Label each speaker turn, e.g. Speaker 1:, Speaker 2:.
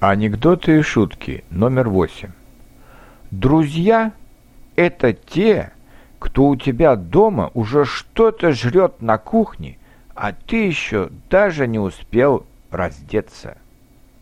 Speaker 1: Анекдоты и шутки номер восемь. Друзья – это те, кто у тебя дома уже что-то жрет на кухне, а ты еще даже не успел раздеться.